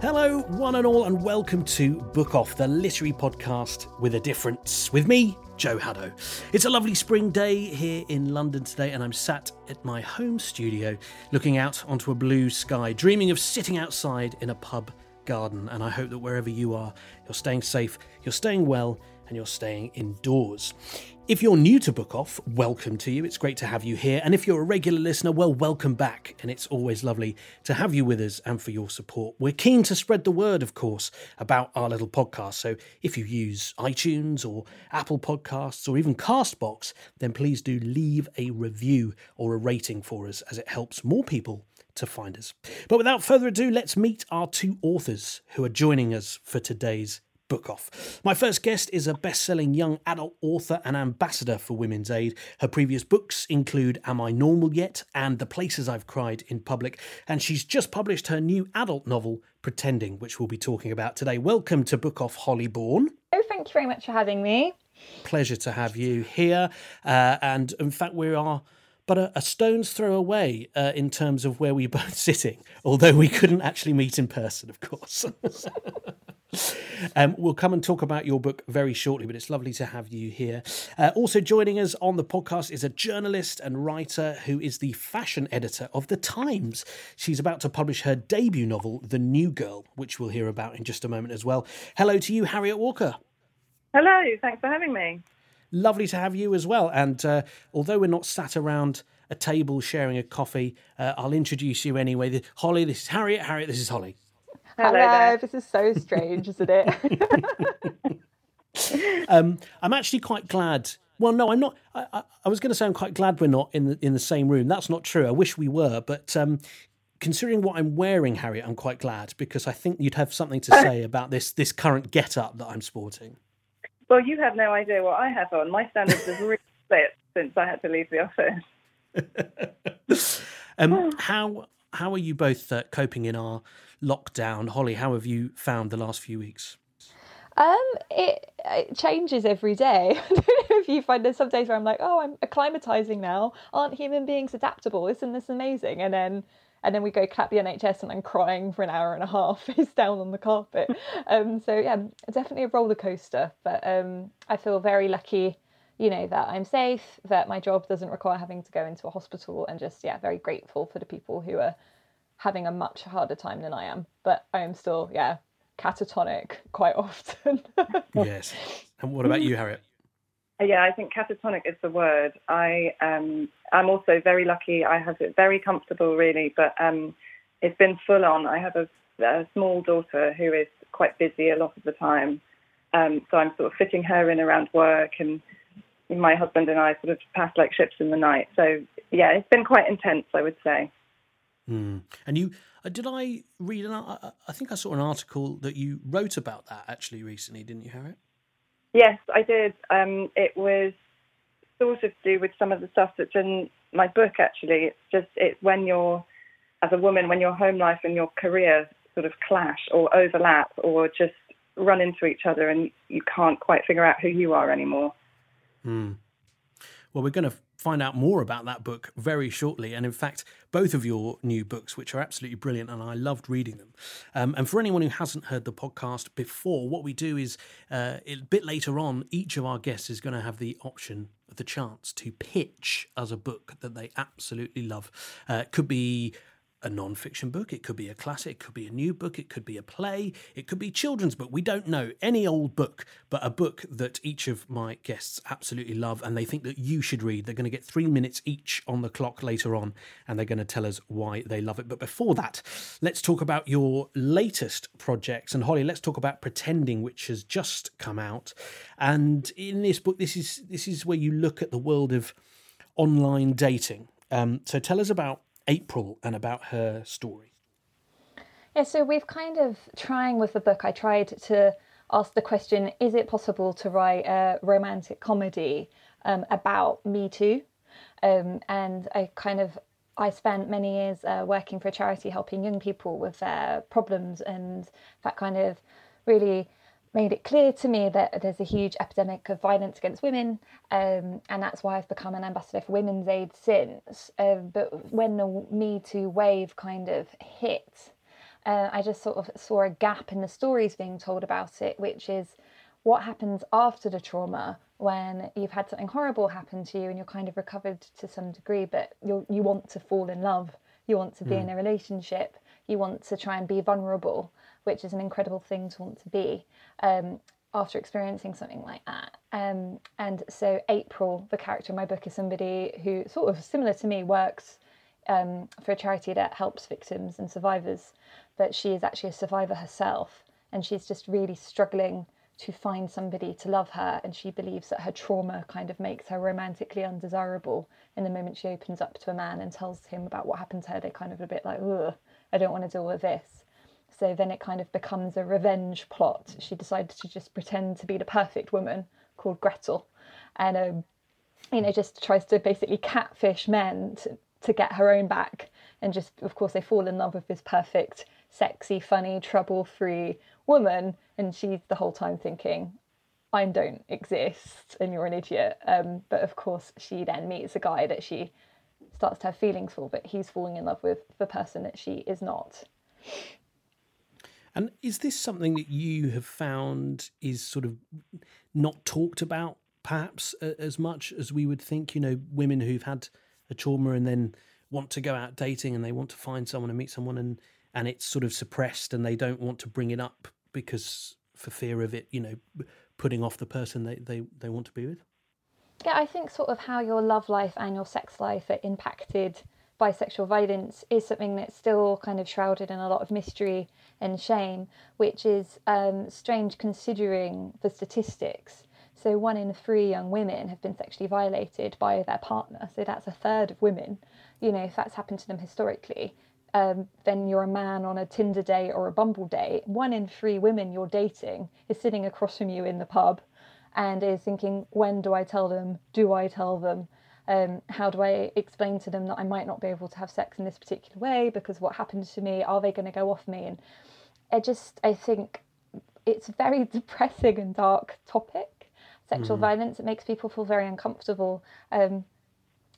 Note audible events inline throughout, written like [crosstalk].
Hello, one and all, and welcome to Book Off, the literary podcast with a difference. With me, Joe Haddow. It's a lovely spring day here in London today, and I'm sat at my home studio looking out onto a blue sky, dreaming of sitting outside in a pub garden. And I hope that wherever you are, you're staying safe, you're staying well, and you're staying indoors. If you're new to Book Off, welcome to you. It's great to have you here. And if you're a regular listener, well, welcome back. And it's always lovely to have you with us and for your support. We're keen to spread the word, of course, about our little podcast. So if you use iTunes or Apple Podcasts or even Castbox, then please do leave a review or a rating for us as it helps more people to find us. But without further ado, let's meet our two authors who are joining us for today's book off. My first guest is a best selling young adult author and ambassador for Women's Aid. Her previous books include Am I Normal Yet and The Places I've Cried in Public, and she's just published her new adult novel, Pretending, which we'll be talking about today. Welcome to Book Off Holly Bourne. Oh, thank you very much for having me. Pleasure to have you here. Uh, and in fact, we are but a, a, stone's throw away uh, in terms of where we're [laughs] both sitting, although we couldn't actually meet in person, of course. [laughs] um, we'll come and talk about your book very shortly, but it's lovely to have you here. Uh, also joining us on the podcast is a journalist and writer who is the fashion editor of The Times. She's about to publish her debut novel, The New Girl, which we'll hear about in just a moment as well. Hello to you, Harriet Walker. Hello, thanks for having me. Lovely to have you as well. And uh, although we're not sat around a table sharing a coffee, uh, I'll introduce you anyway. Holly, this is Harriet. Harriet, this is Holly. Hello, Hello this is so strange, isn't it? [laughs] um, I'm actually quite glad. Well, no, I'm not. I, I, I was going to say I'm quite glad we're not in the in the same room. That's not true. I wish we were, but um, considering what I'm wearing, Harriet, I'm quite glad because I think you'd have something to [laughs] say about this this current get up that I'm sporting. Well, you have no idea what I have on. My standards have really [laughs] split since I had to leave the office. [laughs] um, how how are you both uh, coping in our lockdown? Holly, how have you found the last few weeks? Um, it, it changes every day. [laughs] I don't know if you find there's some days where I'm like, oh, I'm acclimatizing now. Aren't human beings adaptable? Isn't this amazing? And then and then we go clap the NHS and I'm crying for an hour and a half [laughs] face down on the carpet. [laughs] Um, so yeah, definitely a roller coaster, but um, I feel very lucky, you know, that I'm safe, that my job doesn't require having to go into a hospital, and just yeah, very grateful for the people who are having a much harder time than I am. But I am still yeah catatonic quite [laughs] often. yes. And what about you, Harriet? Yeah, I think catatonic is the word. I um, I'm also very lucky. I have it very comfortable, really, but um, it's been full on. I have a, a, small daughter who is quite busy a lot of the time, um, so I'm sort of fitting her in around work, and my husband and I sort of pass like ships in the night. So yeah, it's been quite intense, I would say. Mm. And you, uh, did I read? An, I, I think I saw an article that you wrote about that actually recently, didn't you, Harriet? Yes, I did. Um, it was sort of to do with some of the stuff that's in my book. Actually, it's just it's when you're as a woman when your home life and your career sort of clash or overlap or just run into each other and you can't quite figure out who you are anymore. Hmm. Well, we're going to find out more about that book very shortly. And in fact, both of your new books, which are absolutely brilliant, and I loved reading them. Um, and for anyone who hasn't heard the podcast before, what we do is uh, a bit later on, each of our guests is going to have the option, the chance to pitch as a book that they absolutely love. Uh, could be a non-fiction book it could be a classic it could be a new book it could be a play it could be children's book we don't know any old book but a book that each of my guests absolutely love and they think that you should read. They're going to get three minutes each on the clock later on and they're going to tell us why they love it. But before that let's talk about your latest projects. And holly let's talk about pretending which has just come out. And in this book this is this is where you look at the world of online dating. Um, so tell us about April and about her story. Yeah, so we've kind of trying with the book. I tried to ask the question: Is it possible to write a romantic comedy um, about Me Too? Um, and I kind of I spent many years uh, working for a charity helping young people with their problems, and that kind of really made it clear to me that there's a huge epidemic of violence against women, um, and that's why I've become an ambassador for Women's Aid since. Um, but when the Me Too wave kind of hit, uh, I just sort of saw a gap in the stories being told about it, which is what happens after the trauma when you've had something horrible happen to you and you're kind of recovered to some degree, but you you want to fall in love, you want to be mm. in a relationship, you want to try and be vulnerable which is an incredible thing to want to be um, after experiencing something like that. Um, and so, April, the character in my book, is somebody who, sort of similar to me, works um, for a charity that helps victims and survivors, but she is actually a survivor herself, and she's just really struggling to find somebody to love her and she believes that her trauma kind of makes her romantically undesirable in the moment she opens up to a man and tells him about what happened to her they're kind of a bit like ugh i don't want to deal with this so then it kind of becomes a revenge plot. She decided to just pretend to be the perfect woman called Gretel, and um, you know just tries to basically catfish men to, to get her own back. And just of course they fall in love with this perfect, sexy, funny, trouble-free woman, and she's the whole time thinking, I don't exist and you're an idiot. Um, but of course, she then meets a guy that she starts to have feelings for, but he's falling in love with the person that she is not. And is this something that you have found is sort of not talked about, perhaps as much as we would think? You know, women who've had a trauma and then want to go out dating and they want to find someone and meet someone and and it's sort of suppressed and they don't want to bring it up because for fear of it, you know, putting off the person they, they, they want to be with? Yeah, I think sort of how your love life and your sex life are impacted by sexual violence is something that's still kind of shrouded in a lot of mystery and shame, which is um, strange considering the statistics. So, one in three young women have been sexually violated by their partner. So, that's a third of women. You know, if that's happened to them historically, um, then you're a man on a Tinder date or a Bumble date. One in three women you're dating is sitting across from you in the pub and is thinking, when do I tell them? Do I tell them? Um, how do I explain to them that I might not be able to have sex in this particular way because what happened to me? Are they going to go off me? And I just I think it's a very [laughs] depressing and dark topic. Sexual mm. violence it makes people feel very uncomfortable. Um,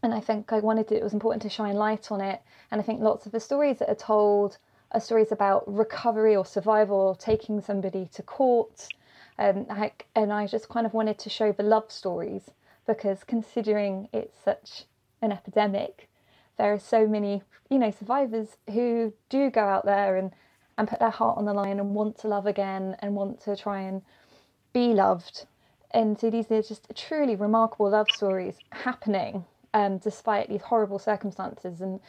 and I think I wanted to, it was important to shine light on it. And I think lots of the stories that are told are stories about recovery or survival, or taking somebody to court. Um, I, and I just kind of wanted to show the love stories because considering it's such an epidemic, there are so many, you know, survivors who do go out there and and put their heart on the line and want to love again and want to try and be loved. And so these are just truly remarkable love stories happening um, despite these horrible circumstances. And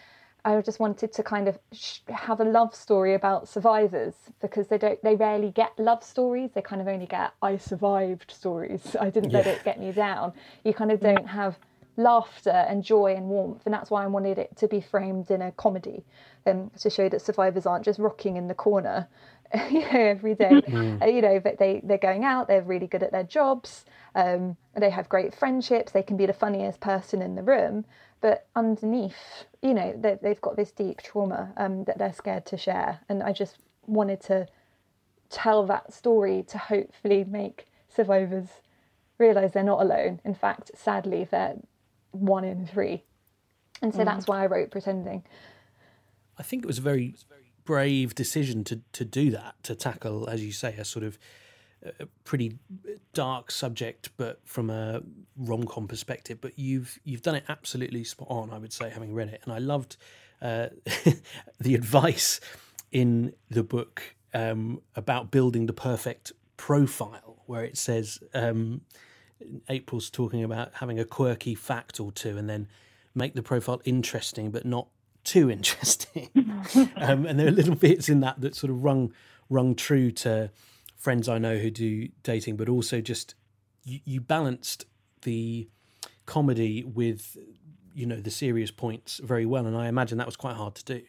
I just wanted to kind of have a love story about survivors because they don't, they rarely get love stories. They kind of only get I survived stories. [laughs] I didn't yeah. let it get me down. You kind of don't have laughter and joy and warmth, and that's why I wanted it to be framed in a comedy, um, to show that survivors aren't just rocking in the corner, [laughs] you know, every day. Mm. Uh, you know, but they they're going out, they're really good at their jobs, um, they have great friendships, they can be the funniest person in the room, but underneath, you know, they, they've got this deep trauma um, that they're scared to share, and I just wanted to tell that story to hopefully make survivors realize they're not alone. In fact, sadly, they're one in three. And so that's why I wrote Pretending. I think it was a very brave decision to to do that to tackle, as you say, a sort of a pretty dark subject, but from a rom com perspective. But you've you've done it absolutely spot on, I would say, having read it, and I loved uh, [laughs] the advice in the book um, about building the perfect profile, where it says um, April's talking about having a quirky fact or two, and then make the profile interesting, but not too [laughs] interesting. [laughs] um, and there are little bits in that that sort of rung rung true to friends I know who do dating, but also just you, you balanced the comedy with you know the serious points very well, and I imagine that was quite hard to do.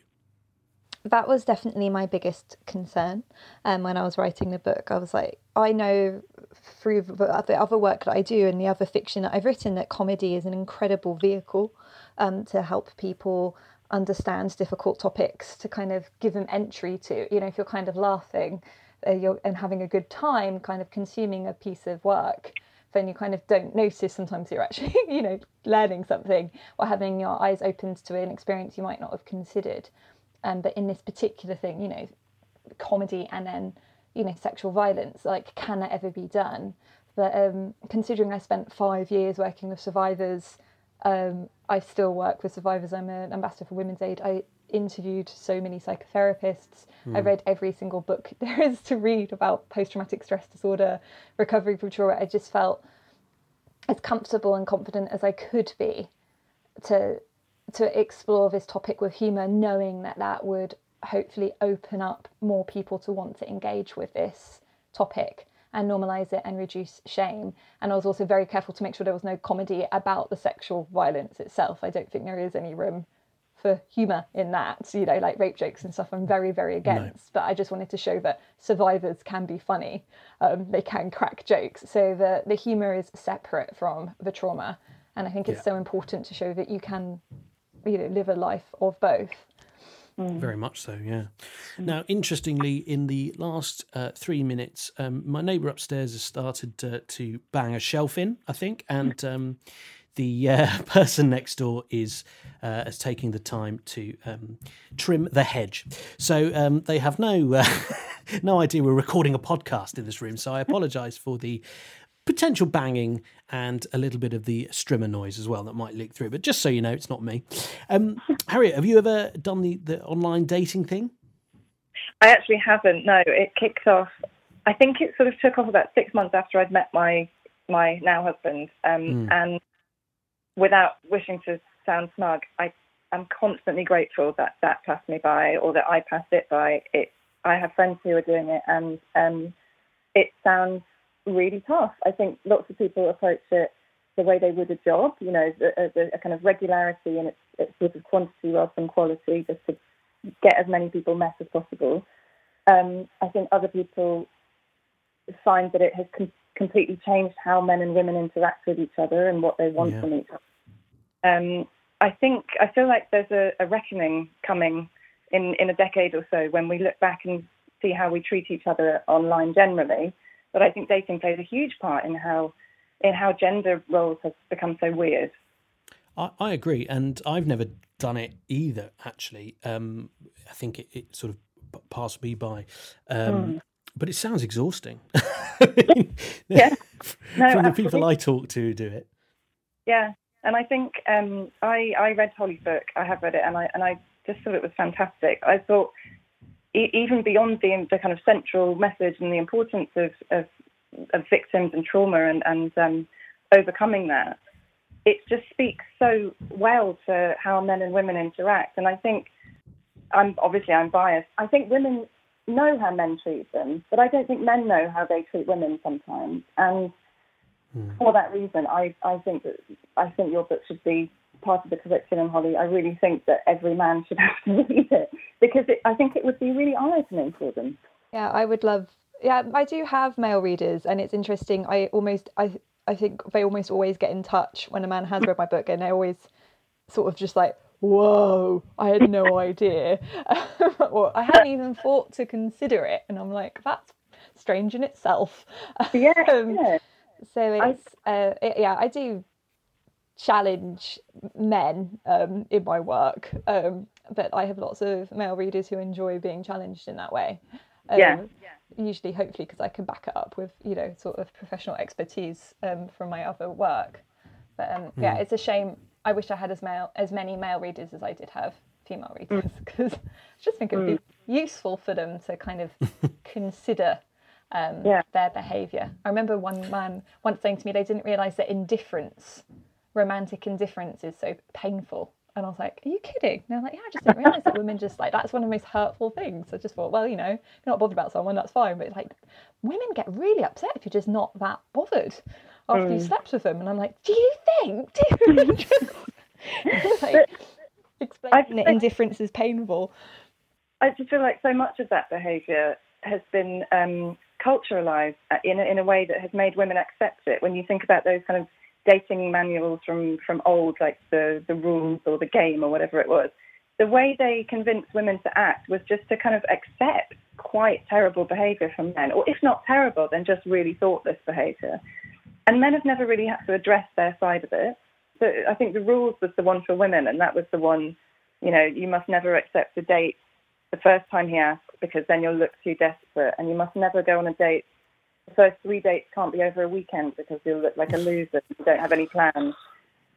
That was definitely my biggest concern um, when I was writing the book. I was like, I know through the other work that I do and the other fiction that I've written that comedy is an incredible vehicle um, to help people understand difficult topics, to kind of give them entry to. You know, if you're kind of laughing uh, and having a good time, kind of consuming a piece of work, then you kind of don't notice sometimes you're actually, [laughs] you know, learning something or having your eyes opened to an experience you might not have considered. Um, but in this particular thing, you know, comedy and then, you know, sexual violence, like, can that ever be done? But um, considering I spent five years working with survivors, um, I still work with survivors. I'm an ambassador for Women's Aid. I interviewed so many psychotherapists. Mm. I read every single book [laughs] there is to read about post traumatic stress disorder, recovery from trauma. I just felt as comfortable and confident as I could be to to explore this topic with humor, knowing that that would hopefully open up more people to want to engage with this topic and normalize it and reduce shame. And I was also very careful to make sure there was no comedy about the sexual violence itself. I don't think there is any room for humour in that, you know, like rape jokes and stuff. I'm very, very against. No. But I just wanted to show that survivors can be funny. Um, they can crack jokes. So the the humour is separate from the trauma. And I think it's yeah. so important to show that you can, you know, live a life of both. Mm. Very much so, yeah. Mm. Now, interestingly, in the last uh, three minutes, um, my neighbour upstairs has started uh, to bang a shelf in, I think, and um, the uh, [laughs] person next door is uh, is taking the time to um, trim the hedge. So um, they have no uh, [laughs] no idea we're recording a podcast in this room. So I [laughs] apologise for the potential banging and a little bit of the strimmer noise as well that might leak through. But just so you know, it's not me. Um, Harriet, have you ever done the, the online dating thing? I actually haven't. No, it kicked off. I think it sort of took off about six months after I'd met my my now husband. Um, mm. And without wishing to sound smug, I am constantly grateful that that passed me by or that I passed it by. It. I have friends who are doing it, and um, it sounds really tough. I think lots of people approach it the way they would a job, you know, a, a, a kind of regularity and it's, it's sort of quantity rather than quality, just to get as many people met as possible. Um, I think other people find that it has com- completely changed how men and women interact with each other and what they want yeah. from each other. Um, I think I feel like there's a, a reckoning coming in, in a decade or so when we look back and see how we treat each other online generally but I think dating plays a huge part in how in how gender roles have become so weird. I, I agree, and I've never done it either. Actually, um, I think it, it, sort of passed me by. Um, mm. But it sounds exhausting. [laughs] yeah, no, from the people I talk to do it. Yeah, and I think um, I I read Holly's book. I have read it, and I and I just thought it was fantastic. I thought even beyond the, the kind of central message and the importance of, of, of victims and trauma and, and um, overcoming that, it just speaks so well to how men and women interact. And I think, I'm obviously I'm biased. I think women know how men treat them, but I don't think men know how they treat women sometimes. And mm. for that reason, I, I think that I think your book should be part of the curriculum, Holly. I really think that every man should [laughs] have to read it because it, I think it would be really eye-opening for them. Yeah, I would love. Yeah, I do have male readers, and it's interesting. I almost, I, I think they almost always get in touch when a man has read my book, and they always sort of just like, "Whoa, I had no [laughs] idea," [laughs] or I hadn't even thought to consider it, and I'm like, "That's strange in itself." [laughs] Yeah. um, yeah. So it's, I, uh, it, yeah, I do challenge men um, in my work. Um, but I have lots of male readers who enjoy being challenged in that way. Um, yeah. Usually, hopefully, because I can back it up with you know sort of professional expertise um, from my other work. But um, yeah, it's a shame. I wish I had as male as many male readers as I did have female readers [laughs] because I just think it would be useful for them to kind of [laughs] consider um, Yeah. their behaviour. I remember one man once saying to me they didn't realise that indifference, romantic indifference, is so painful. And I was like, "Are you kidding?" And they're like, "Yeah, I just didn't realise that women just like that's one of the most hurtful things." I just thought, well, you know, if you're not bothered about someone, that's fine. But like, women get really upset if you're just not that bothered after you slept with them. And I'm like, "Do you think, dude?" [laughs] [laughs] like, explaining that indifference is painful. I just feel like so much of that behaviour has been um, culturalised in a, in a way that has made women accept it. When you think about those kind of dating manuals from, from old, like the, the rules or the game or whatever it was, the way they convinced women to act was just to kind of accept quite terrible behaviour from men, or if not terrible, then just really thoughtless behaviour. And men have never really had to address their side of it. So I think the rules was the one for women, and that was the one, you know, you must never accept a date the first time he asks because then you'll look too desperate, and you must never go on a date. The first three dates can't be over a weekend because you'll look like a loser. You don't have any plans,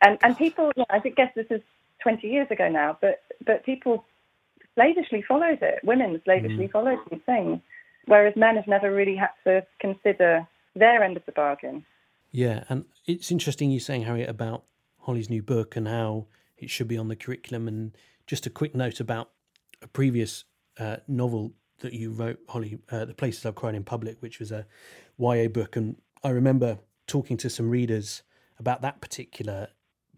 and and people. You know, I guess this is 20 years ago now, but but people slavishly followed it. Women slavishly mm. followed these things, whereas men have never really had to consider their end of the bargain. Yeah, and it's interesting you saying Harriet about Holly's new book and how it should be on the curriculum. And just a quick note about a previous uh, novel that you wrote, Holly, uh, "The Places I've Cried in Public," which was a YA book, and I remember talking to some readers about that particular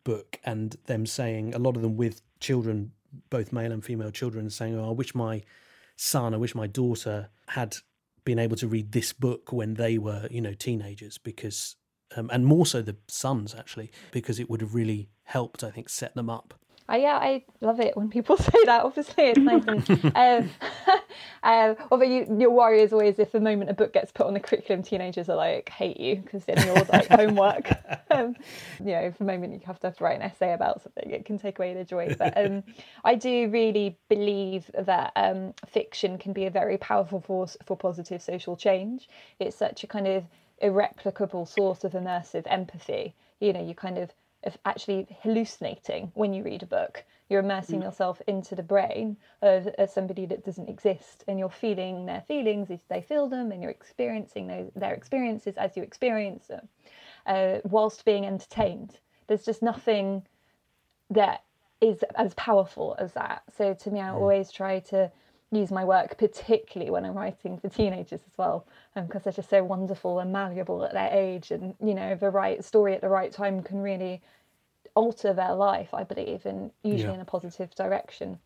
book and them saying a lot of them with children, both male and female children, saying, "Oh, I wish my son, I wish my daughter had been able to read this book when they were, you know, teenagers, because um, and more so the sons actually, because it would have really helped, I think, set them up. Uh, yeah, I love it when people [laughs] say that. Obviously, it's nice. And, um, [laughs] um, although you, your worry is always if the moment a book gets put on the curriculum, teenagers are like hate you because then you're like homework. [laughs] Um, you know, if the moment you have to, have to write an essay about something, it can take away the joy. But um, I do really believe that um, fiction can be a very powerful force for positive social change. It's such a kind of irreplicable source of immersive empathy. You know, you kind of of actually hallucinating when you read a book. You're immersing yourself into the brain of, of somebody that doesn't exist, and you're feeling their feelings as they feel them, and you're experiencing those, their experiences as you experience them, uh, whilst being entertained. There's just nothing that is as powerful as that. So to me, I always try to use my work, particularly when I'm writing for teenagers as well, because they're just so wonderful and malleable at their age, and you know the right story at the right time can really alter their life, I believe, and usually Yeah. in a positive direction.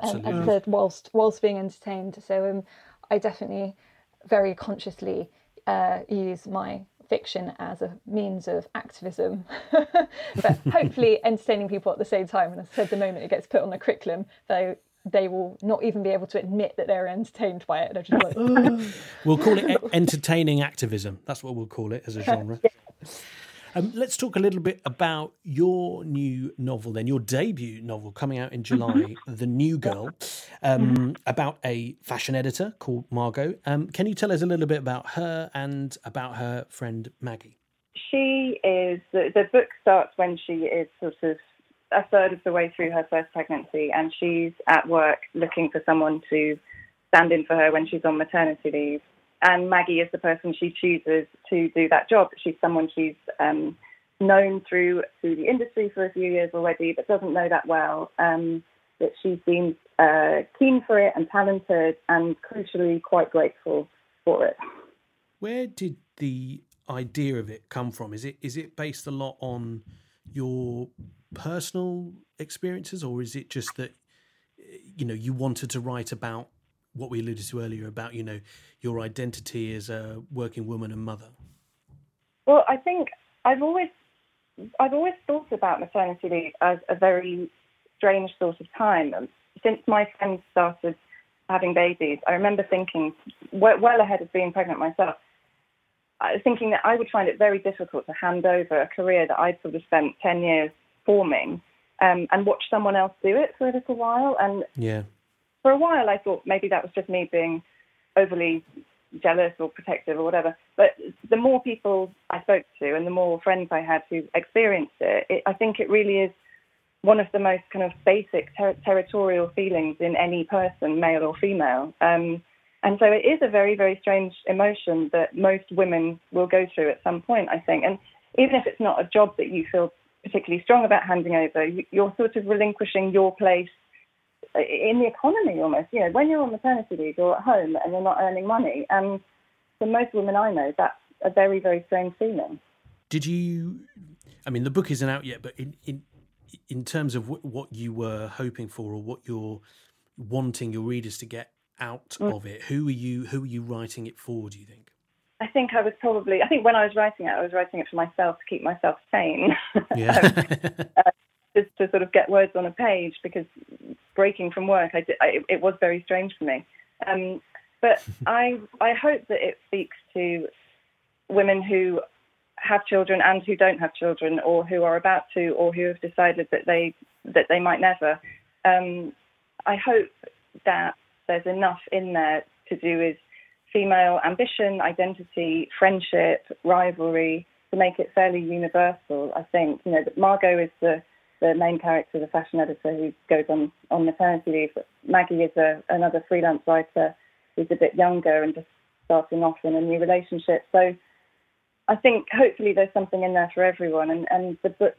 Um, I said, whilst whilst being entertained. So um, I definitely very consciously uh, use my fiction as a means of activism, [laughs] but [laughs] hopefully entertaining people at the same time. And as I said, the moment it gets put on the curriculum, they they will not even be able to admit that they're entertained by it. They're just like, [laughs] We'll call it entertaining activism. That's what we'll call it as a genre. Um, let's talk a little bit about your new novel, then your debut novel coming out in July, The New Girl, um, about a fashion editor called Margot. Um, can you tell us a little bit about her and about her friend Maggie? She is, the, the book starts when she is sort of a third of the way through her first pregnancy, and she's at work looking for someone to stand in for her when she's on maternity leave. And Maggie is the person she chooses to do that job. She's someone she's um, known through through the industry for a few years already, but doesn't know that well. Um, that she seems uh, keen for it and talented, and crucially quite grateful for it. Where did the idea of it come from? Is it is it based a lot on your personal experiences, or is it just that you know you wanted to write about what we alluded to earlier about you know your identity as a working woman and mother? Well, I think I've always I've always thought about maternity leave as a very strange sort of time. Um, Since my friends started having babies, I remember thinking well ahead of being pregnant myself. Thinking that I would find it very difficult to hand over a career that I'd sort of spent 10 years forming um, and watch someone else do it for a little while. And yeah. for a while, I thought maybe that was just me being overly jealous or protective or whatever. But the more people I spoke to and the more friends I had who experienced it, it I think it really is one of the most kind of basic ter- territorial feelings in any person, male or female. Um, and so it is a very, very strange emotion that most women will go through at some point, I think. And even if it's not a job that you feel particularly strong about handing over, you're sort of relinquishing your place in the economy almost. You know, when you're on maternity leave, you're at home and you're not earning money. And for most women I know, that's a very, very strange feeling. Did you? I mean, the book isn't out yet, but in in in terms of what you were hoping for or what you're wanting your readers to get out mm. of it? Who are you? Who are you writing it for? Do you think? I think I was probably. I think when I was writing it, I was writing it for myself to keep myself sane. [laughs] Yeah. um, [laughs] uh, just to sort of get words on a page because breaking from work, I did, I, it was very strange for me. Um, but [laughs] I I hope that it speaks to women who have children and who don't have children, or who are about to, or who have decided that they that they might never. Um, I hope that there's enough in there to do with female ambition, identity, friendship, rivalry to make it fairly universal. I think you know that Margot is the the main character, the fashion editor who goes on on maternity leave. Maggie is a, another freelance writer who's a bit younger and just starting off in a new relationship. So I think hopefully there's something in there for everyone, and, and the book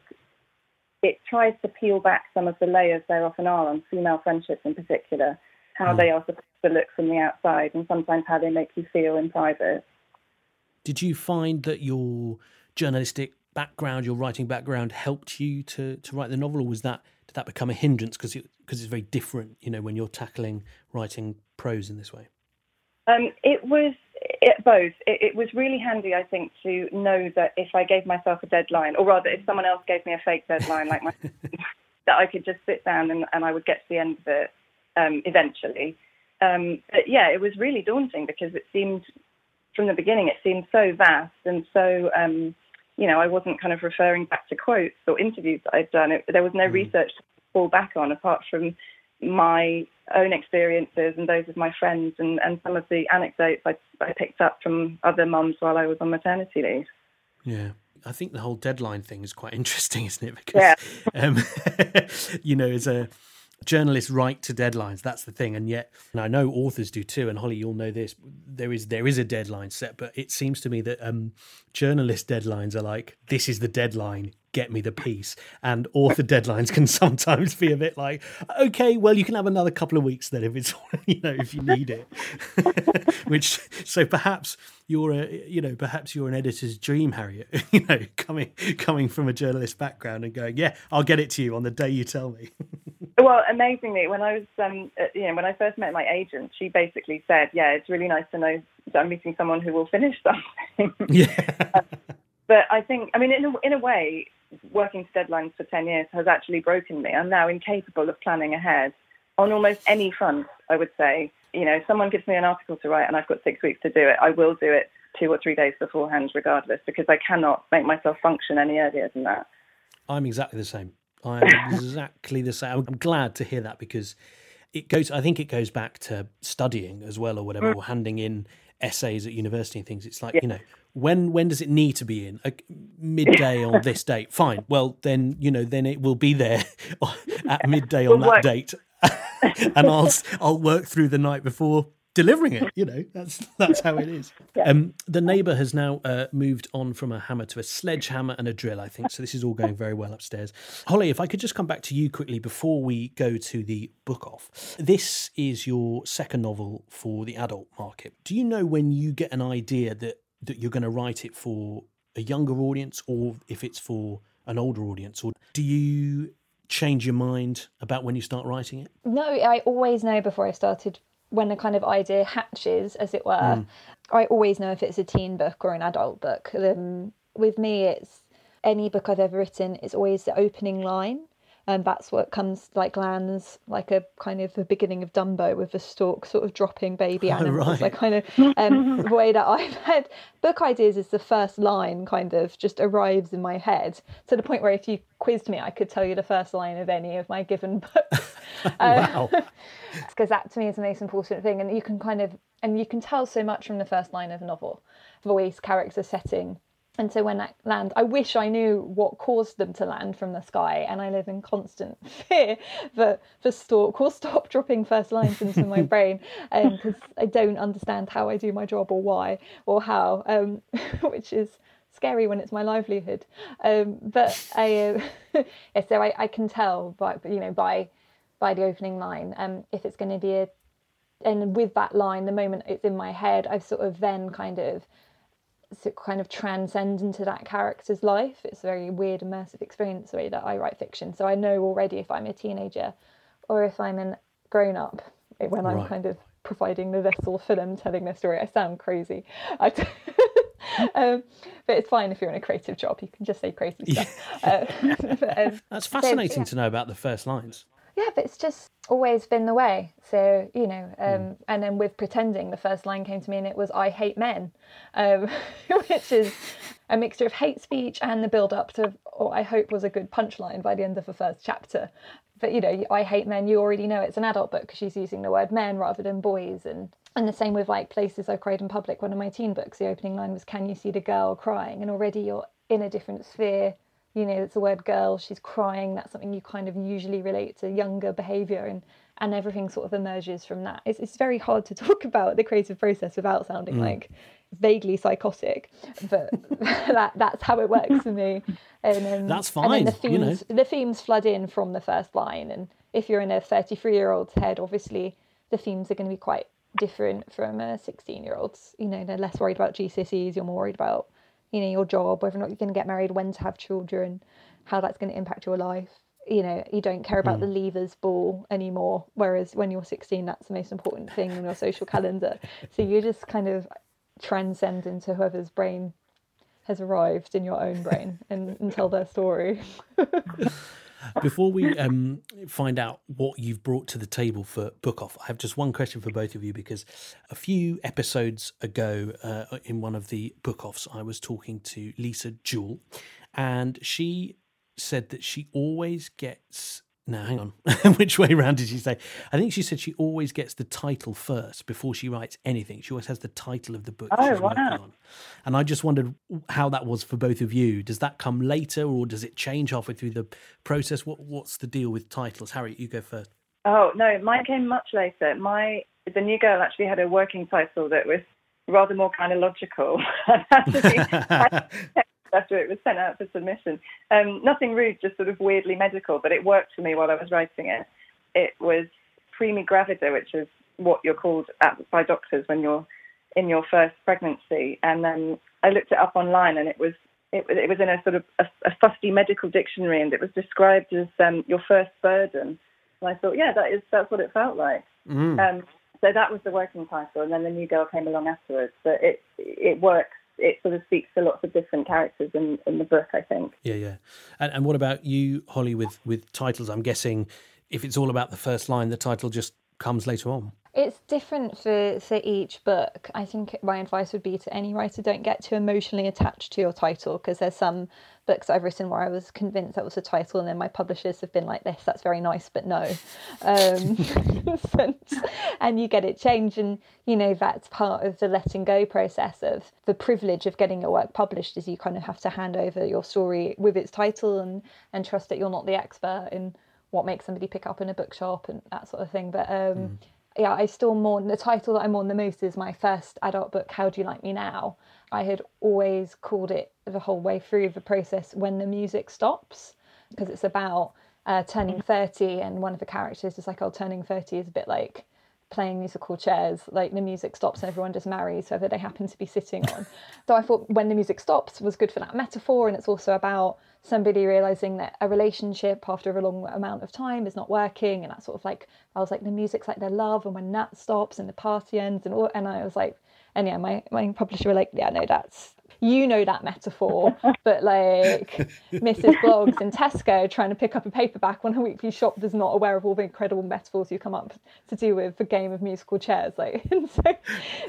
it tries to peel back some of the layers there often are on female friendships in particular how mm. they are supposed to look from the outside and sometimes how they make you feel in private. Did you find that your journalistic background, your writing background, helped you to, to write the novel, or was that did that become a hindrance because it, because it's very different, you know, when you're tackling writing prose in this way? Um, it was it, both. It, it, was really handy, I think, to know that if I gave myself a deadline, or rather, if someone else gave me a fake deadline, like my, [laughs] [laughs] that I could just sit down and, and I would get to the end of it um, eventually. Um, but yeah, it was really daunting because it seemed, from the beginning, it seemed so vast and so, um, you know, I wasn't kind of referring back to quotes or interviews that I'd done. It, there was no mm. research to fall back on apart from my own experiences and those of my friends and, and some of the anecdotes I, I picked up from other mums while I was on maternity leave. Yeah. I think the whole deadline thing is quite [laughs] interesting, isn't it? Because, yeah. um, [laughs] you know, as a journalists write to deadlines that's the thing and yet and i know authors do too and holly you'll know this there is there is a deadline set but it seems to me that um journalist deadlines are like this is the deadline get me the piece and author deadlines can [laughs] sometimes be a bit like okay well you can have another couple of weeks then if it's [laughs] you know if you need it. [laughs] Which so perhaps you're a you know perhaps you're an editor's dream harriet you know coming coming from a journalist background and going yeah i'll get it to you on the day you tell me. Well amazingly when i was um you know when i first met my agent she basically said yeah it's really nice to know that i'm meeting someone who will finish something. Yeah. But I think, I mean, in a, in a way, working to deadlines for 10 years has actually broken me. I'm now incapable of planning ahead on almost any front, I would say. You know, someone gives me an article to write and I've got six weeks to do it, I will do it two or three days beforehand, regardless, because I cannot make myself function any earlier than that. I'm exactly the same. I'm [laughs] exactly the same. I'm glad to hear that because it goes, I think it goes back to studying as well or whatever, mm. or handing in essays at university and things. It's like, yeah. you know, when when does it need to be in? midday on this [laughs] date. Fine. Well, then you know, then it will be there [laughs] at midday on that date, [laughs] and I'll I'll work through the night before delivering it. You know, that's that's how it is. [laughs] Yeah. Um, the neighbour has now uh, moved on from a hammer to a sledgehammer and a drill. I think so. This is all going very well upstairs. Holly, if I could just come back to you quickly before we go to the book off. This is your second novel for the adult market. Do you know when you get an idea that that you're going to write it for a younger audience or if it's for an older audience? Or do you change your mind about when you start writing it? No, I always know before I started when a kind of idea hatches, as it were. Mm. I always know if it's a teen book or an adult book. Um, with me, it's any book I've ever written, it's always the opening line. And that's what comes like lands like a kind of the beginning of Dumbo with the stork sort of dropping baby [laughs] Oh, animals. right. Like kind of um, the way that I've had book ideas is the first line kind of just arrives in my head to the point where if you quizzed me, I could tell you the first line of any of my given [laughs] books. Wow. [laughs] because that to me is the most important thing and you can kind of and you can tell so much from the first line of a novel voice character setting and so when that land i wish i knew what caused them to land from the sky. And i live in constant [laughs] fear that the stork will stop [laughs] dropping first lines into my [laughs] brain because i don't understand how i do my job or why or how um, which is scary when it's my livelihood. Um, but i uh, yeah, so I, I can tell by you know by by the opening line um, if it's going to be a and with that line the moment it's in my head i've sort of then kind of kind of transcend into that character's life. It's a very weird immersive experience the way that i write fiction. So i know already if i'm a teenager or if i'm a grown up when i'm Right. kind of providing the vessel for them telling their story. I sound crazy. I d- [laughs] um, but it's fine if you're in a creative job. You can just say crazy stuff. Uh, [laughs] but, um, That's so, fascinating yeah. to know about the first lines. Yeah, but it's just always been the way. So, you know, um, and then with pretending, the first line came to me and it was, I hate men, um, [laughs] which is a mixture of hate speech and the build up to what I hope was a good punchline by the end of the first chapter. But, you know, I hate men, you already know it's an adult book because she's using the word men rather than boys. And, and the same with like Places I've Cried in Public, one of my teen books. The opening line was, Can you see the girl crying? And already you're in a different sphere you know it's the word girl she's crying that's something you kind of usually relate to younger behavior and and everything sort of emerges from that. It's, it's very hard to [laughs] talk about the creative process without sounding like vaguely psychotic but [laughs] that that's how it works for me. And um, [laughs] That's and then the fine, you know. themes the themes flood in from the first line. And if you're in a 33 year old's head obviously the themes are going to be quite different from a 16 year old's you know they're less worried about gcse's you're more worried about you know your job whether or not you're going to get married when to have children how that's going to impact your life. You know you don't care about the hmm. leavers ball anymore whereas when you're 16 that's the most important thing on your social calendar. So you just kind of transcend into whoever's brain has arrived in your own brain and, and tell their story [laughs] Before we um, find out what you've brought to the table for Book Off, I have just one question for both of you because a few episodes ago, uh, in one of the Book Offs, I was talking to Lisa Jewell, and she said that she always gets. No, hang on. [laughs] Which way round did she say? I think she said she always gets the title first before she writes anything. She always has the title of the book Oh, she's working wow. on. And I just wondered how that was for both of you. Does that come later or does it change halfway through the process? What What's the deal with titles? Harry, you go first. Oh no, mine came much later. My the new girl actually had a working title that was rather more kind of logical. [laughs] [laughs] after it was sent out for submission. Um, nothing rude, just sort of weirdly medical, but it worked for me while I was writing it. It was primi gravida, which is what you're called at, by doctors when you're in your first pregnancy. And then I looked it up online, and it was it, was- it was in a sort of a, a fusty medical dictionary, and it was described as um, your first burden. And I thought, yeah, that is that's what it felt like. Um, so that was the working title, and then the new girl came along afterwards. But it it works. It sort of speaks to lots of different characters in, in the book, I think. Yeah, yeah. And, and what about you, Holly, with, with titles? I'm guessing if it's all about the first line, the title just comes later on. It's different for, for each book. I think my advice would be to any writer don't get too emotionally attached to your title because there's some books I've written where I was convinced that was the title, and then my publishers have been like, "This, that's very nice, but no," [laughs] um, [laughs] and, and you get it changed, and you know that's part of the letting go process of the privilege of getting your work published. Is you kind of have to hand over your story with its title and and trust that you're not the expert in what makes somebody pick up in a bookshop and that sort of thing. But um, yeah, I still mourn the title that I mourn the most is my first adult book, How Do You Like Me Now? I had always called it the whole way through the process when the music stops, because it's about uh, turning 30, and one of the characters is like, oh, turning 30 is a bit like playing musical chairs, like the music stops and everyone just marries whoever they happen to be sitting on. so I thought when the music stops was good for that metaphor, and it's also about somebody realizing that a relationship after a long amount of time is not working, and that sort of like I was like the music's like their love, and when that stops and the party ends, and all, and I was like, and yeah, my my publisher were like, yeah, no, that's you know that metaphor, but like [laughs] Mrs. Bloggs in Tesco trying to pick up a paperback when a weekly shop is not aware of all the incredible metaphors you come up to do with the game of musical chairs. Like, [laughs] so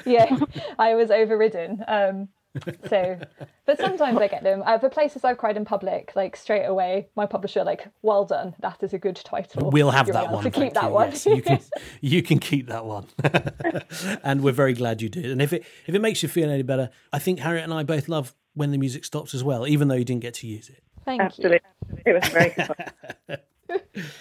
yeah, [laughs] I was overridden. Um, [laughs] so but sometimes i get them. Uh, for places i've cried in public like straight away my publisher like well done that is a good title. We'll have that one to keep that you. one. yes, you can [laughs] you can keep that one. [laughs] And we're very glad you did. And if it if it makes you feel any better i think harriet and i both love when the music stops as well even though you didn't get to use it. Thank Absolutely. you it was very good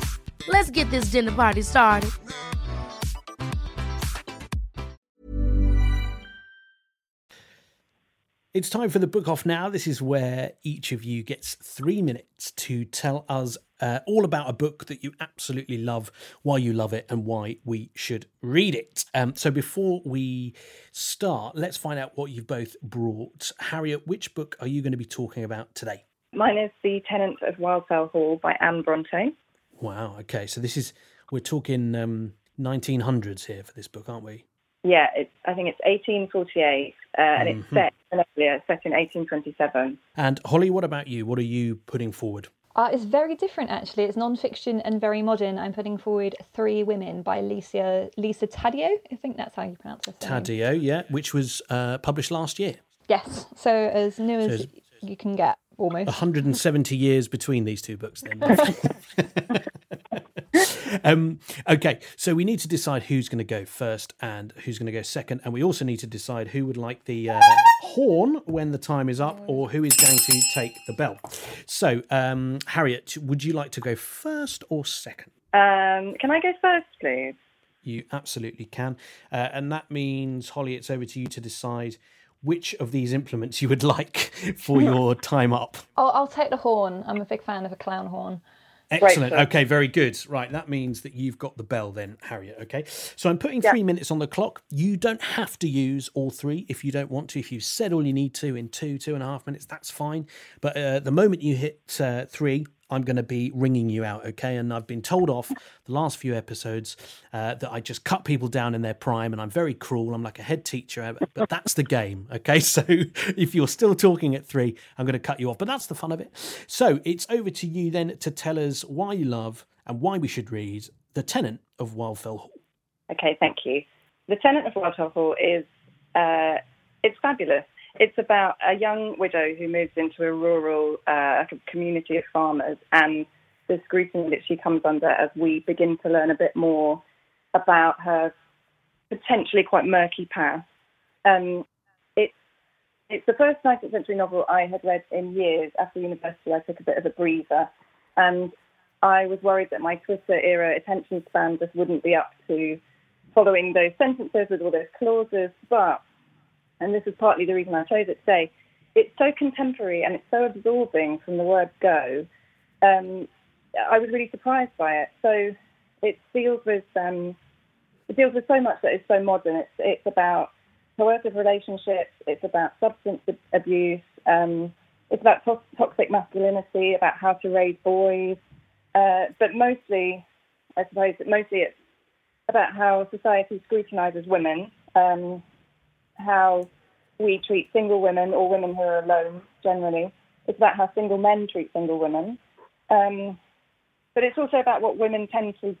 Let's get this dinner party started. It's time for the book off now. This is where each of you gets three minutes to tell us uh, all about a book that you absolutely love, why you love it, and why we should read it. Um, so before we start, let's find out what you've both brought. Harriet, which book are you going to be talking about today? Mine is The Tenant of Wildfell Hall by Anne Bronte. Wow. Okay. So this is we're talking um, 1900s here for this book, aren't we? Yeah, it's, I think it's 1848, uh, and it's set earlier, set in 1827. And Holly, what about you? What are you putting forward? Uh, it's very different, actually. It's non-fiction and very modern. I'm putting forward Three Women by Lisa Lisa Taddeo. I think that's how you pronounce it. name. Taddeo, yeah, which was uh, published last year. Yes, so as new as it's- you can get, almost. 170 years between these two books, then. [laughs] um, okay, so we need to decide who's going to go first and who's going to go second, and we also need to decide who would like the uh, horn when the time is up, or who is going to take the bell. So, um, Harriet, would you like to go first or second? Um, can I go first, please? You absolutely can, uh, and that means Holly, it's over to you to decide which of these implements you would like for your time up. I'll, I'll take the horn. I'm a big fan of a clown horn. Excellent. sir. Okay, very good. Right, that means that you've got the bell then, Harriet. Okay, so I'm putting three minutes on the clock. You don't have to use all three if you don't want to. If you've said all you need to in two, two and a half minutes, that's fine. But uh, the moment you hit uh, three, I'm going to be ringing you out. Okay, and I've been told off the last few episodes uh, that I just cut people down in their prime, and I'm very cruel. I'm like a head teacher, but that's the game. Okay, [laughs] so if you're still talking at three, I'm going to cut you off. But that's the fun of it. So it's over to you then to tell us why you love and why we should read The Tenant of Wildfell Hall. Okay, thank you. The Tenant of Wildfell Hall is uh, it's fabulous. It's about a young widow who moves into a rural uh, community of farmers and the scrutiny that she comes under as we begin to learn a bit more about her potentially quite murky past. Um, it's it's the first 19th century novel I had read in years. After university, I took a bit of a breather, and I was worried that my Twitter era attention span just wouldn't be up to following those sentences with all those clauses. But, and this is partly the reason I chose it today, it's so contemporary and it's so absorbing from the word go. Um, I was really surprised by it. So it deals with um, it deals with so much that is so modern. It's it's about coercive relationships. It's about substance abuse. Um, it's about to- toxic masculinity, about how to raise boys, uh, but mostly, I suppose, mostly it's about how society scrutinises women, um, how we treat single women or women who are alone generally. It's about how single men treat single women. Um, but it's also about what women tend to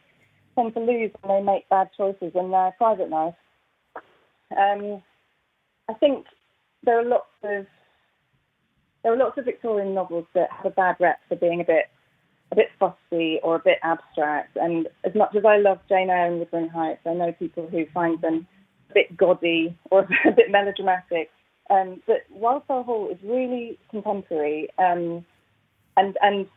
tend to lose when they make bad choices in their private life. Um, I think there are lots of there are lots of Victorian novels that have a bad rep for being a bit a bit fussy or a bit abstract. And as much as I love Jane Eyre and Wuthering Heights, I know people who find them bit gaudy or [laughs] a bit melodramatic. Um, but Wildfell Hall is really contemporary, um, and and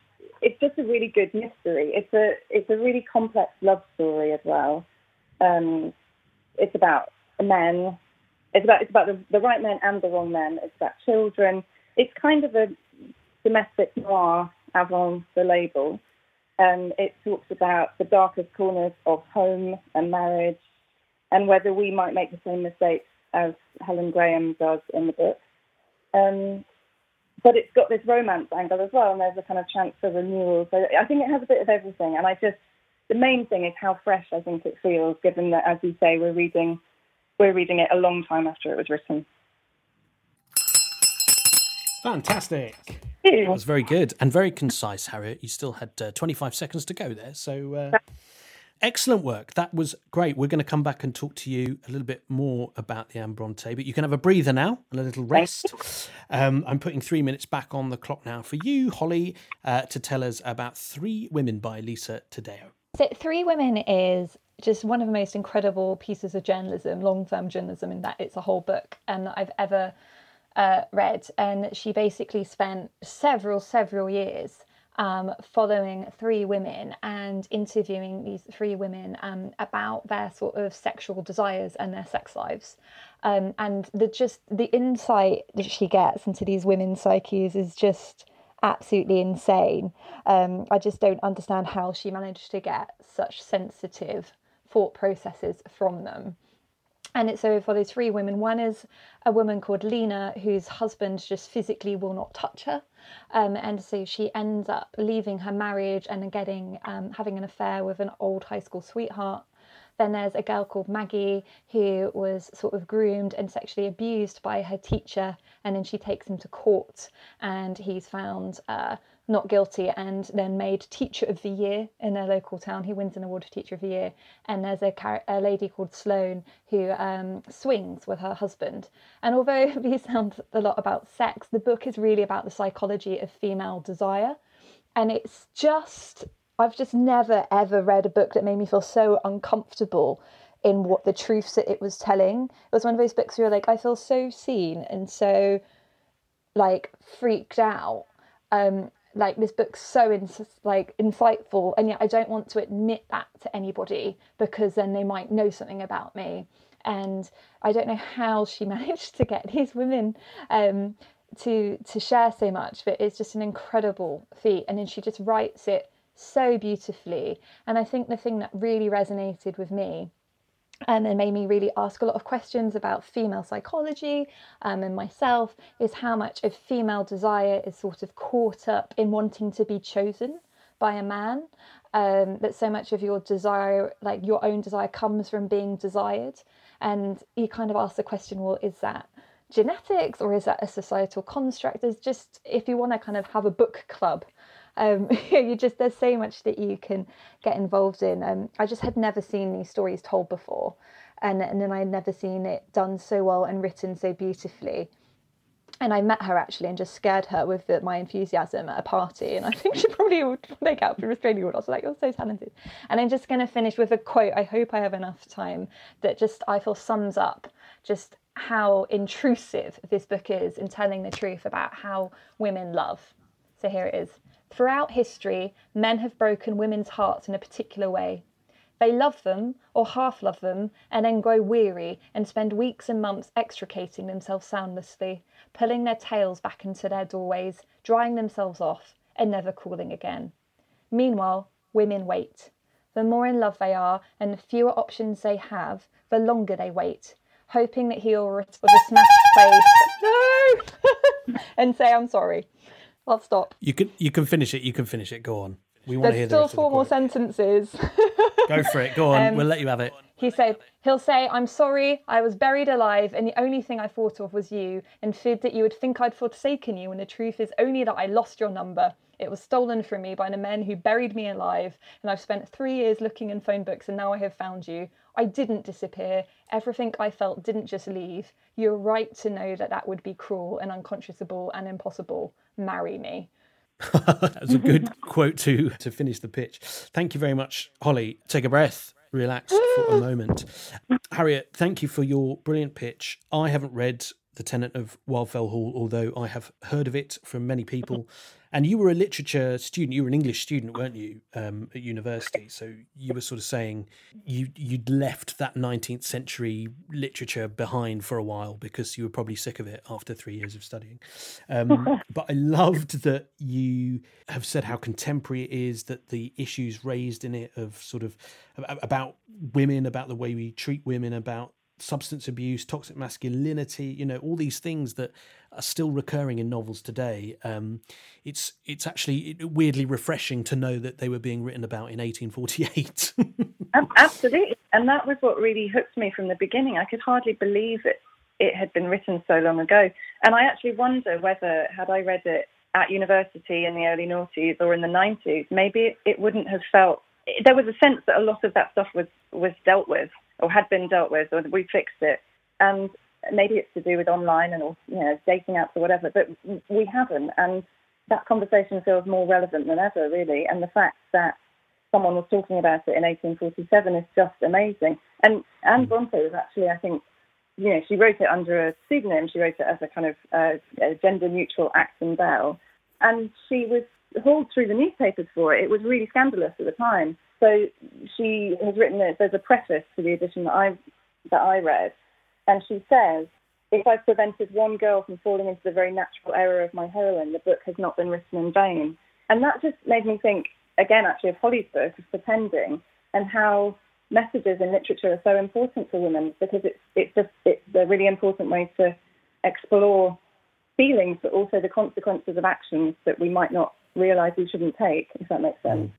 it's just a really good mystery. It's a it's a really complex love story as well. Um, it's about men. It's about it's about the, the right men and the wrong men. It's about children. It's kind of a domestic noir avant the label. Um, it talks about the darkest corners of home and marriage, and whether we might make the same mistakes as Helen Graham does in the book. Um, but it's got this romance angle as well, and there's a kind of chance for renewal. So I think it has a bit of everything. And I just, the main thing is how fresh I think it feels, given that, as you say, we're reading, we're reading it a long time after it was written. Fantastic. That was very good and very concise, Harriet. You still had uh, 25 seconds to go there. So uh, excellent work. That was great. We're going to come back and talk to you a little bit more about the Anne Bronte, but you can have a breather now and a little rest. Um, I'm putting three minutes back on the clock now for you, Holly, uh, to tell us about Three Women by Lisa Taddeo. So, Three Women is just one of the most incredible pieces of journalism, long term journalism, in that it's a whole book, and that I've ever uh, read, and she basically spent several, several years um, following three women and interviewing these three women um, about their sort of sexual desires and their sex lives. Um, and the just the insight that she gets into these women's psyches is just absolutely insane. Um, I just don't understand how she managed to get such sensitive thought processes from them. And it's so follows three women. One is a woman called Lena, whose husband just physically will not touch her. Um, and so she ends up leaving her marriage and getting um, having an affair with an old high school sweetheart. Then there's a girl called Maggie who was sort of groomed and sexually abused by her teacher, and then she takes him to court, and he's found uh, not guilty and then made Teacher of the Year in a local town. He wins an award for Teacher of the Year. And there's a, a lady called Sloane who um, swings with her husband. And although [laughs] these sound a lot about sex, the book is really about the psychology of female desire. And it's just, I've just never ever read a book that made me feel so uncomfortable in what the truths that it was telling. It was one of those books where like, I feel so seen and so like freaked out. Um, like this book's so like insightful and yet i don't want to admit that to anybody because then they might know something about me and i don't know how she [laughs] managed to get these women um, to to share so much but it's just an incredible feat and then she just writes it so beautifully and i think the thing that really resonated with me and and made me really ask a lot of questions about female psychology um, and myself is how much of female desire is sort of caught up in wanting to be chosen by a man. Um, that so much of your desire, like your own desire, comes from being desired. And you kind of ask the question, well, is that genetics or is that a societal construct? is just, if you want to kind of have a book club um, [laughs] you just there's so much that you can get involved in. Um, I just had never seen these stories told before, and and then I had never seen it done so well and written so beautifully. And I met her actually and just scared her with the, my enthusiasm at a party. And I think she probably would make out for restraining order. I was like, you're so talented. And I'm just going to finish with a quote. I hope I have enough time that just I feel sums up just how intrusive this book is in telling the truth about how women love. So here it is. Throughout history, men have broken women's hearts in a particular way. They love them, or half love them, and then grow weary and spend weeks and months extricating themselves soundlessly, pulling their tails back into their doorways, drying themselves off, and never calling again. Meanwhile, women wait. The more in love they are, and the fewer options they have, the longer they wait, hoping that he'll with a smashed face, [laughs] no, [laughs] and say, I'm sorry. I'll stop. You can you can finish it. You can finish it. Go on. We want to hear There's the still the four more sentences. [laughs] Go for it. Go on. Um, we'll let you have it. He said, he'll say, I'm sorry, I was buried alive, and the only thing I thought of was you, and feared that you would think I'd forsaken you, when the truth is only that I lost your number. It was stolen from me by the men who buried me alive, and I've spent three years looking in phone books, and now I have found you. I didn't disappear. Everything I felt didn't just leave. You're right to know that that would be cruel and unconscionable and impossible. Marry me. [laughs] that was a good quote to to finish the pitch. Thank you very much, Holly. Take a breath, relax for a moment. Harriet, thank you for your brilliant pitch. I haven't read The Tenant of Wildfell Hall, although I have heard of it from many people. And you were a literature student. You were an English student, weren't you, um, at university? So you were sort of saying you you'd left that 19th century literature behind for a while because you were probably sick of it after three years of studying. Um, [laughs] but I loved that you have said how contemporary it is, that the issues raised in it of sort of about women, about the way we treat women, about substance abuse, toxic masculinity, you know, all these things that are still recurring in novels today. Um, it's it's actually weirdly refreshing to know that they were being written about in 1848. [laughs] Absolutely. And that was what really hooked me from the beginning. I could hardly believe it, it had been written so long ago. And I actually wonder whether, had I read it at university in the early noughties or in the 90s, maybe it, wouldn't have felt. There was a sense that a lot of that stuff was, was dealt with or had been dealt with or we fixed it. And maybe it's to do with online and or, you know, dating apps or whatever, but we haven't. And that conversation feels more relevant than ever, really. And the fact that someone was talking about it in 1847 is just amazing. And Anne Bronte was actually, I think, you know, she wrote it under a pseudonym. She wrote it as a kind of uh, a gender-neutral Acton Bell, and she was hauled through the newspapers for it. It was really scandalous at the time. So she has written it. There's a preface to the edition that I that I read, and she says, "If I've prevented one girl from falling into the very natural error of my heroine, the book has not been written in vain." And that just made me think again, actually, of Holly's book of pretending and how messages in literature are so important for women because it's it's just it's a really important way to explore feelings, but also the consequences of actions that we might not realise we shouldn't take. If that makes sense.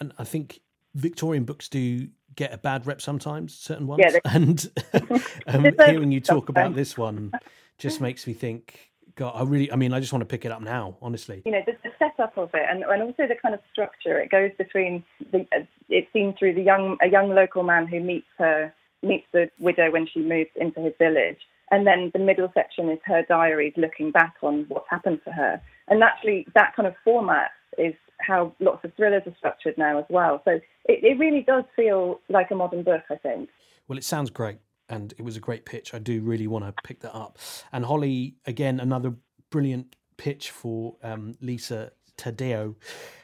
and I think Victorian books do get a bad rep sometimes, certain ones. Yeah, [laughs] and [laughs] um, hearing you talk about this one [laughs] just makes me think, God, I really, I mean, I just want to pick it up now, honestly. you know, the, the setup of it, and, and also the kind of structure. It goes between the. uh, It's seen through the young a young local man who meets her meets the widow when she moves into his village, and then the middle section is her diaries looking back on what's happened to her. And actually, that kind of format is how lots of thrillers are structured now as well. So it, it really does feel like a modern book, I think. Well, it sounds great, and it was a great pitch. I do really want to pick that up. And Holly, again, another brilliant pitch for um, Lisa Taddeo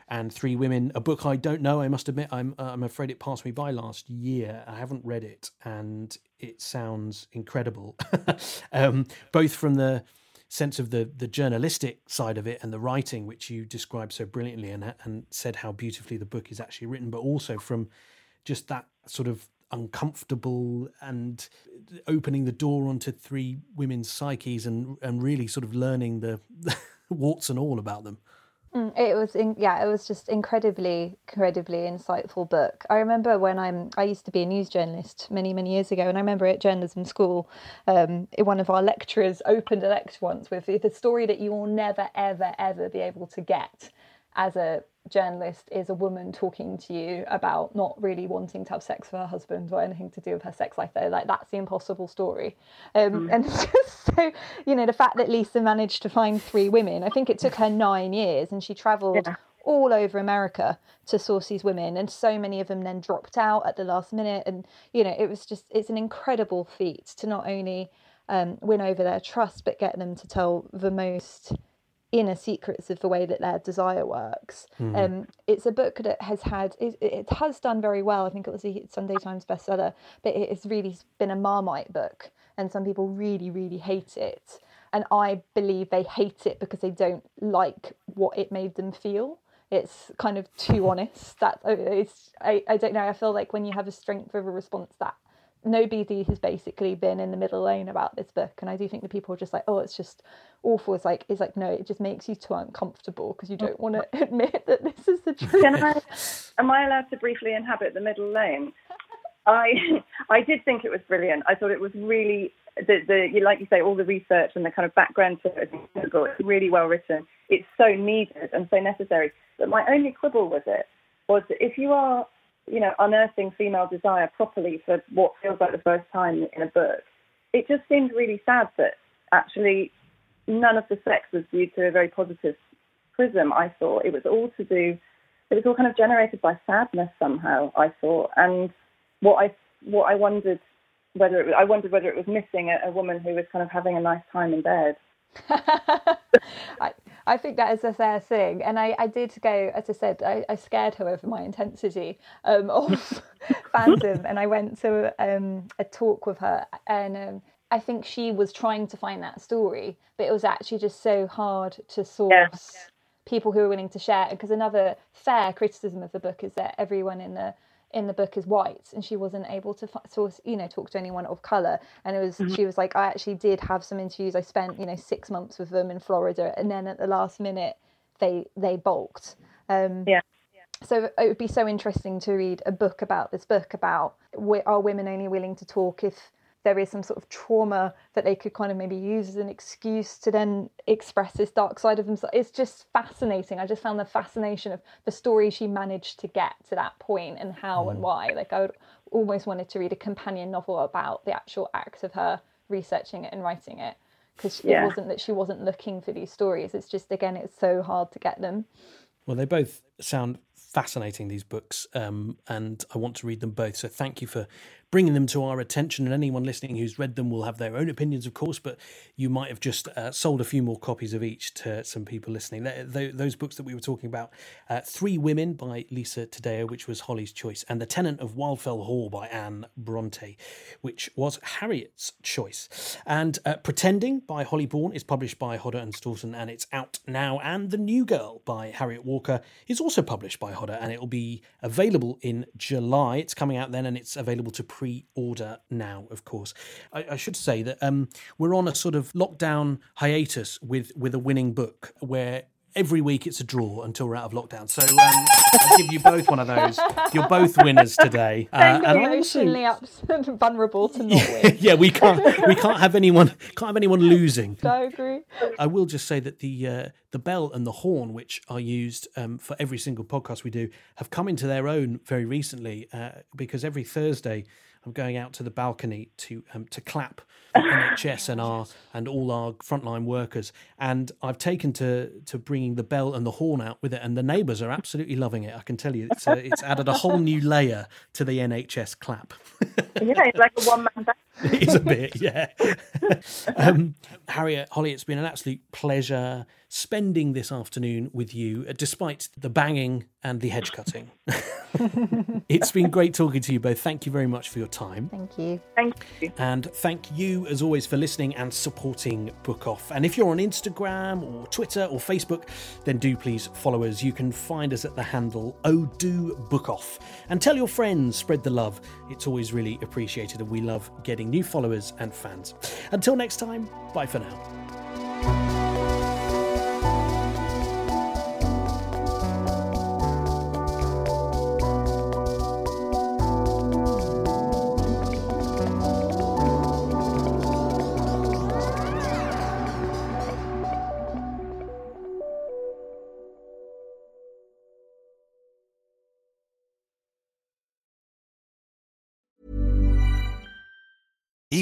and Three Women, a book I don't know. I must admit, I'm uh, I'm afraid it passed me by last year. I haven't read it, and it sounds incredible, [laughs] um, both from the sense of the the journalistic side of it and the writing, which you described so brilliantly and and said how beautifully the book is actually written, but also from just that sort of uncomfortable and opening the door onto three women's psyches and and really sort of learning the [laughs] warts and all about them. Mm, It was, in, yeah, it was just incredibly, incredibly insightful book. I remember when I'm, I used to be a news journalist many, many years ago, and I remember at journalism school, um, one of our lecturers opened a lecture once with the story that you will never, ever, ever be able to get as a journalist is a woman talking to you about not really wanting to have sex with her husband or anything to do with her sex life though like that's the impossible story. Um, and [laughs] just so you know the fact that lisa managed to find three women i think it took her nine years and she traveled all over america to source these women and so many of them then dropped out at the last minute. And you know it was just it's an incredible feat to not only um, win over their trust but get them to tell the most inner secrets of the way that their desire works. Um, it's a book that has had it, it has done very well. I think it was a Sunday Times bestseller, but it has really been a Marmite book, and some people really really hate it. And I believe they hate it because they don't like what it made them feel. It's kind of too [laughs] honest. That it's I, I don't know. I feel like when you have a strength of a response that nobody has basically been in the middle lane about this book and i do think the people are just like oh it's just awful it's like it's like no it just makes you too uncomfortable because you don't want to [laughs] admit that this is the [laughs] truth I, am I allowed to briefly inhabit the middle lane? I I did think it was brilliant. I thought it was really the the like you say all the research and the kind of background to. It's really well written. It's so needed and so necessary. But my only quibble with it was that if you are you know unearthing female desire properly for what feels like the first time in a book, it just seemed really sad that actually none of the sex was viewed through a very positive prism. I thought it was all to do. It was all kind of generated by sadness somehow. I thought, and what I what I wondered whether it was, I wondered whether it was missing a, a woman who was kind of having a nice time in bed. [laughs] I, I think that is a fair thing. And I, I did go, as I said, I, I scared her over my intensity um, [laughs] of fandom. And I went to um, a talk with her. And um, I think she was trying to find that story, but it was actually just so hard to source. Yeah. People who are willing to share, because another fair criticism of the book is that everyone in the in the book is white and she wasn't able to source you know talk to anyone of color. And it was she was like i actually did have some interviews. I spent you know six months with them in florida and then at the last minute they they balked. Um Yeah. so it would be so interesting to read a book about this book about are women only willing to talk if there is some sort of trauma that they could kind of maybe use as an excuse to then express this dark side of themselves. It's just fascinating. I just found the fascination of the story she managed to get to that point and how and why. Like I would almost wanted to read a companion novel about the actual act of her researching it and writing it because Yeah. it wasn't that she wasn't looking for these stories. It's just again, it's so hard to get them. Well, they both sound fascinating, these books, um, and I want to read them both. So thank you for bringing them to our attention. And anyone listening who's read them will have their own opinions, of course, but you might have just uh, sold a few more copies of each to some people listening. Th- th- those books that we were talking about uh, Three Women by Lisa Taddeo, which was Holly's choice, and The Tenant of Wildfell Hall by Anne Bronte, which was Harriet's choice. And uh, Pretending by Holly Bourne is published by Hodder and Stoughton, and it's out now. And The New Girl by Harriet Walker is also published by Hodder, and it will be available in July. It's coming out then, and it's available to pre-order now. Of course, I, I should say that um, we're on a sort of lockdown hiatus with with a winning book where. Every week it's a draw until we're out of lockdown. So um, I'll give you both one of those. You're both winners today. [laughs] Uh, and also- Emotionally ups- [laughs] vulnerable to not win. [laughs] yeah, we can't we can't have anyone can't have anyone losing. I agree. I will just say that the uh, the bell and the horn, which are used um, for every single podcast we do, have come into their own very recently. Uh, because every Thursday, I'm going out to the balcony to um, to clap NHS and our and all our frontline workers, and I've taken to to bringing the bell and the horn out with it, and the neighbours are absolutely loving it. I can tell you, it's uh, it's added a whole new layer to the NHS clap. Yeah, it's like a one man band. [laughs] it is a bit, yeah. um, Harriet, Holly, it's been an absolute pleasure spending this afternoon with you, uh, despite the banging and the hedge cutting. [laughs] it's been great talking to you both. Thank you very much for your time. Thank you. Thank you. And thank you, as always, for listening and supporting Book Off. And if you're on Instagram or Twitter or Facebook, then do please follow us. You can find us at the handle Odo Book Off. And tell your friends, spread the love. It's always really appreciated, and we love getting new followers and fans. Until next time, bye for now.